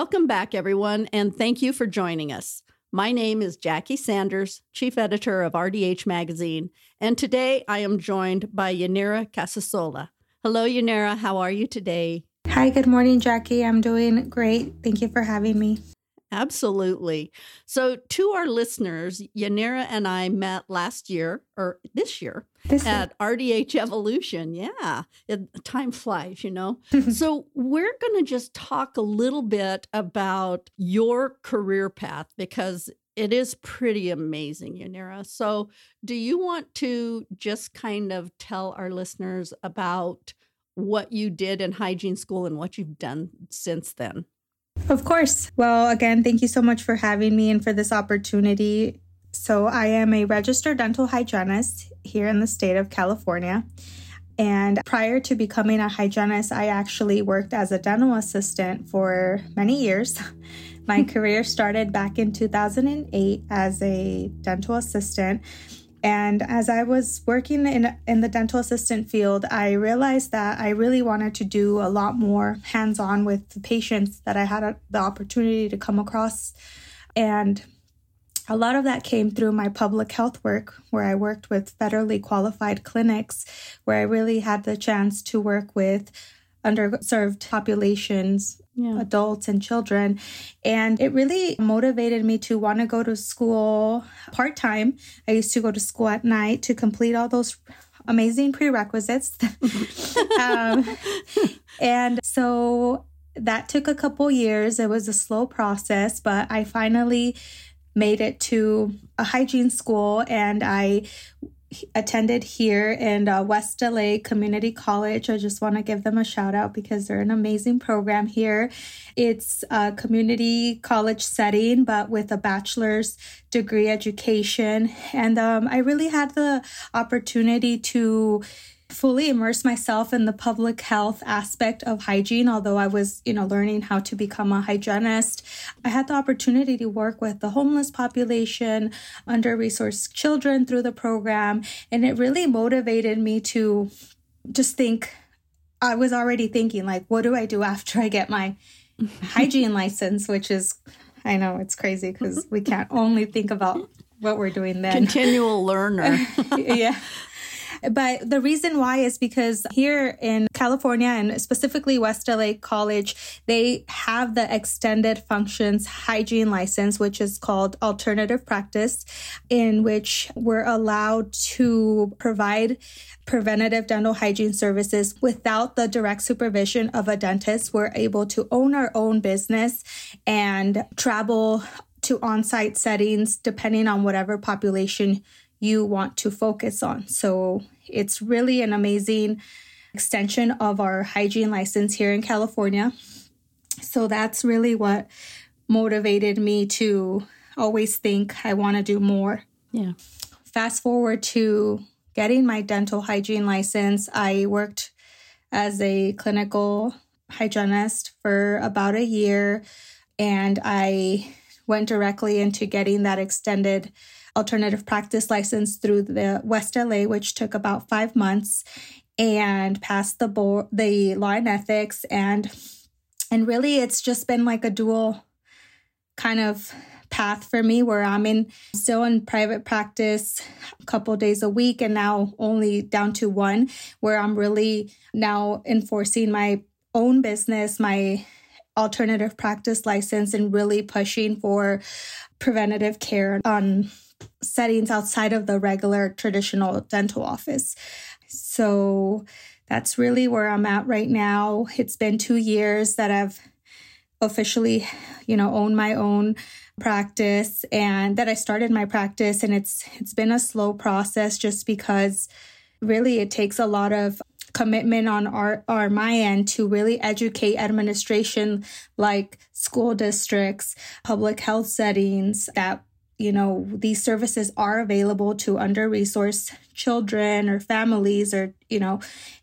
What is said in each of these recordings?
Welcome back, everyone, and thank you for joining us. My name is Jackie Sanders, Chief Editor of RDH Magazine, and today I am joined by Yanira Cassasola. Hello, Yanira. How are you today? Hi, good morning, Jackie. I'm doing great. Thank you for having me. Absolutely. So, to our listeners, Yanira and I met last year or this year this at RDH Evolution. Yeah, it, time flies, you know. so, we're going to just talk a little bit about your career path because it is pretty amazing, Yanira. So, do you want to just kind of tell our listeners about what you did in hygiene school and what you've done since then? Of course. Well, again, thank you so much for having me and for this opportunity. So, I am a registered dental hygienist here in the state of California. And prior to becoming a hygienist, I actually worked as a dental assistant for many years. My career started back in 2008 as a dental assistant. And as I was working in, in the dental assistant field, I realized that I really wanted to do a lot more hands on with the patients that I had a, the opportunity to come across. And a lot of that came through my public health work, where I worked with federally qualified clinics, where I really had the chance to work with underserved populations, yeah. adults and children. And it really motivated me to want to go to school part time. I used to go to school at night to complete all those amazing prerequisites. um, and so that took a couple years. It was a slow process, but I finally made it to a hygiene school and I attended here in uh, West LA Community College. I just want to give them a shout out because they're an amazing program here. It's a community college setting, but with a bachelor's degree education. And um, I really had the opportunity to fully immerse myself in the public health aspect of hygiene although i was you know learning how to become a hygienist. I had the opportunity to work with the homeless population under resourced children through the program and it really motivated me to just think i was already thinking like what do i do after i get my hygiene license which is i know it's crazy because we can't only think about what we're doing then. Continual learner. Yeah but the reason why is because here in California and specifically West LA College, they have the extended functions hygiene license, which is called alternative practice, in which we're allowed to provide preventative dental hygiene services without the direct supervision of a dentist. We're able to own our own business and travel to on site settings depending on whatever population you want to focus on. So it's really an amazing extension of our hygiene license here in California. So that's really what motivated me to always think I want to do more. Yeah. Fast forward to getting my dental hygiene license, I worked as a clinical hygienist for about a year and I went directly into getting that extended alternative practice license through the West LA, which took about five months, and passed the board, the law and ethics, and and really, it's just been like a dual kind of path for me where I'm in still in private practice a couple days a week and now only down to one where I'm really now enforcing my own business, my alternative practice license and really pushing for preventative care on settings outside of the regular traditional dental office. So that's really where I'm at right now. It's been two years that I've officially, you know, owned my own practice and that I started my practice and it's it's been a slow process just because really it takes a lot of commitment on our, our my end to really educate administration like school districts, public health settings that you know these services are available to under resourced children or families or you know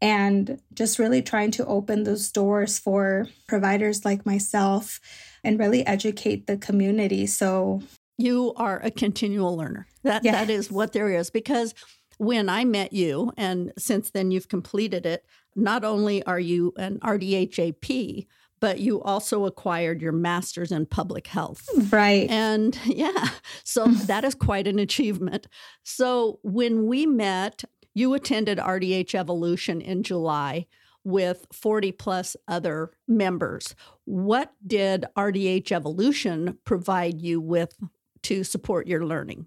and just really trying to open those doors for providers like myself and really educate the community so you are a continual learner that yeah. that is what there is because when I met you, and since then you've completed it, not only are you an RDHAP, but you also acquired your master's in public health. Right. And yeah, so that is quite an achievement. So when we met, you attended RDH Evolution in July with 40 plus other members. What did RDH Evolution provide you with to support your learning?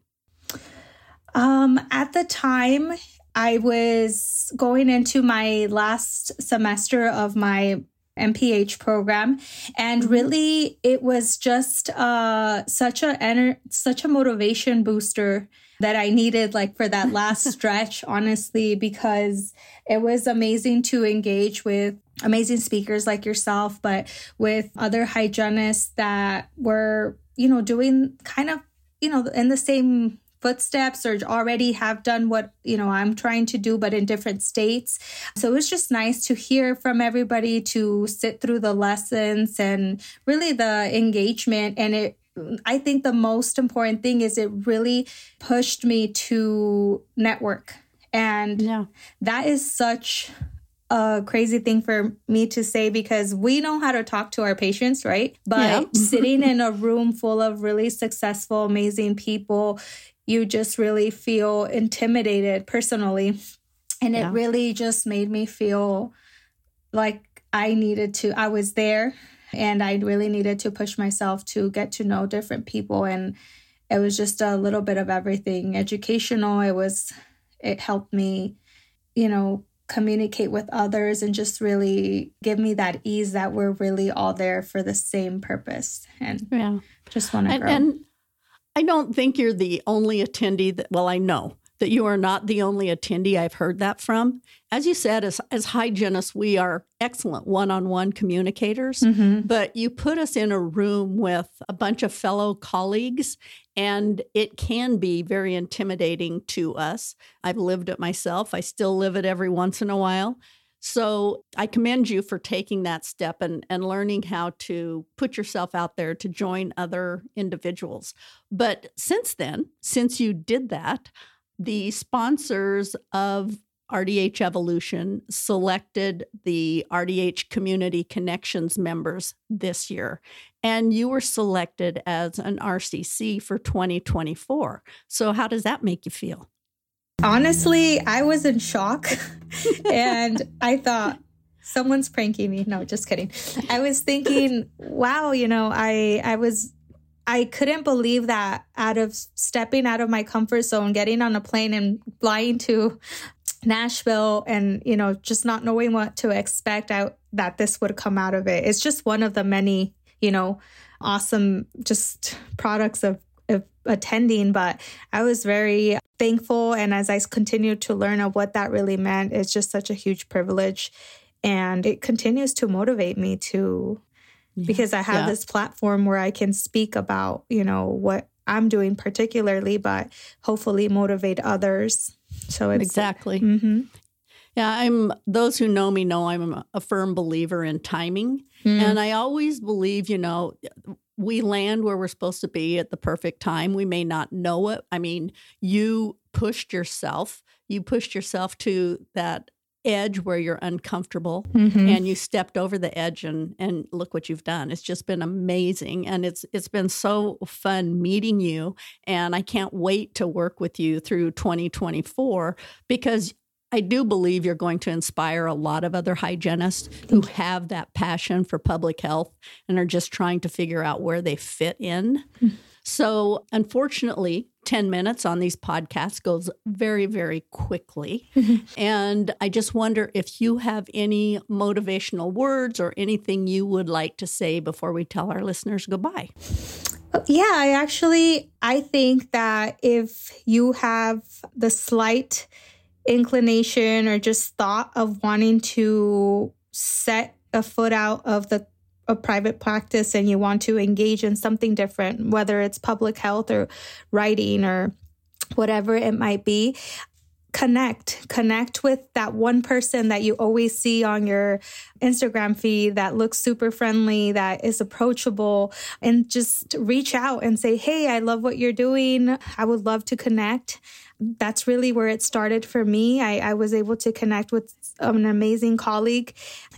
Um, at the time, I was going into my last semester of my MPH program, and mm-hmm. really, it was just uh, such a ener- such a motivation booster that I needed, like for that last stretch. Honestly, because it was amazing to engage with amazing speakers like yourself, but with other hygienists that were, you know, doing kind of, you know, in the same footsteps or already have done what you know i'm trying to do but in different states so it's just nice to hear from everybody to sit through the lessons and really the engagement and it I think the most important thing is it really pushed me to network. And yeah. that is such a crazy thing for me to say because we know how to talk to our patients, right? But yeah. sitting in a room full of really successful, amazing people, you just really feel intimidated personally. And it yeah. really just made me feel like I needed to, I was there and I really needed to push myself to get to know different people. And it was just a little bit of everything educational. It was, it helped me, you know, communicate with others and just really give me that ease that we're really all there for the same purpose and yeah just want to grow. and I don't think you're the only attendee that, well, I know that you are not the only attendee I've heard that from. As you said, as, as hygienists, we are excellent one on one communicators, mm-hmm. but you put us in a room with a bunch of fellow colleagues, and it can be very intimidating to us. I've lived it myself, I still live it every once in a while. So I commend you for taking that step and, and learning how to put yourself out there to join other individuals. But since then, since you did that, the sponsors of RDH Evolution selected the RDH Community Connections members this year. And you were selected as an RCC for 2024. So, how does that make you feel? Honestly, I was in shock and I thought, someone's pranking me. No, just kidding. I was thinking, wow, you know, I I was I couldn't believe that out of stepping out of my comfort zone, getting on a plane and flying to Nashville and, you know, just not knowing what to expect I, that this would come out of it. It's just one of the many, you know, awesome just products of attending, but I was very thankful. And as I continued to learn of what that really meant, it's just such a huge privilege. And it continues to motivate me to, yeah. because I have yeah. this platform where I can speak about, you know, what I'm doing particularly, but hopefully motivate others. So it's exactly. Mm-hmm. Yeah, I'm those who know me know I'm a firm believer in timing. Mm. And I always believe, you know, we land where we're supposed to be at the perfect time. We may not know it. I mean, you pushed yourself, you pushed yourself to that edge where you're uncomfortable mm-hmm. and you stepped over the edge and and look what you've done it's just been amazing and it's it's been so fun meeting you and I can't wait to work with you through 2024 because I do believe you're going to inspire a lot of other hygienists who have that passion for public health and are just trying to figure out where they fit in. Mm-hmm. So, unfortunately, 10 minutes on these podcasts goes very, very quickly. Mm-hmm. And I just wonder if you have any motivational words or anything you would like to say before we tell our listeners goodbye. Yeah, I actually I think that if you have the slight inclination or just thought of wanting to set a foot out of the a private practice and you want to engage in something different, whether it's public health or writing or whatever it might be, connect connect with that one person that you always see on your instagram feed that looks super friendly that is approachable and just reach out and say hey i love what you're doing. I would love to connect that's really where it started for me i, I was able to connect with an amazing colleague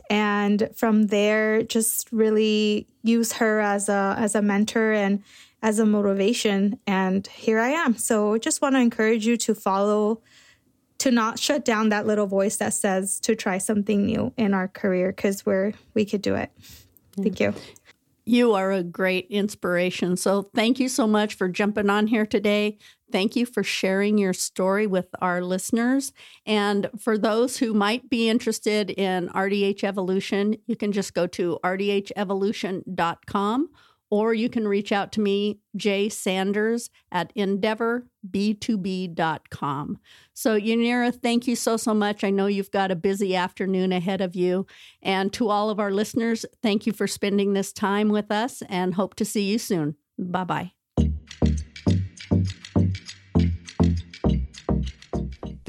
and from there just really use her as a as a mentor and as a motivation and here i am so just want to encourage you to follow to not shut down that little voice that says to try something new in our career because we're we could do it. Thank you. You are a great inspiration. So thank you so much for jumping on here today. Thank you for sharing your story with our listeners. And for those who might be interested in RDH Evolution, you can just go to rdhevolution.com or you can reach out to me, Jay Sanders at endeavorb2b.com. So, Yanira, thank you so, so much. I know you've got a busy afternoon ahead of you. And to all of our listeners, thank you for spending this time with us and hope to see you soon. Bye bye.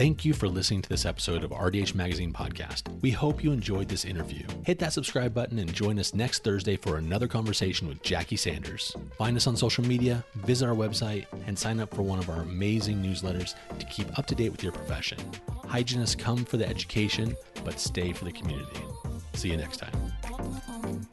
Thank you for listening to this episode of RDH Magazine Podcast. We hope you enjoyed this interview. Hit that subscribe button and join us next Thursday for another conversation with Jackie Sanders. Find us on social media, visit our website, and sign up for one of our amazing newsletters to keep up to date with your profession. Hygienists come for the education, but stay for the community. See you next time.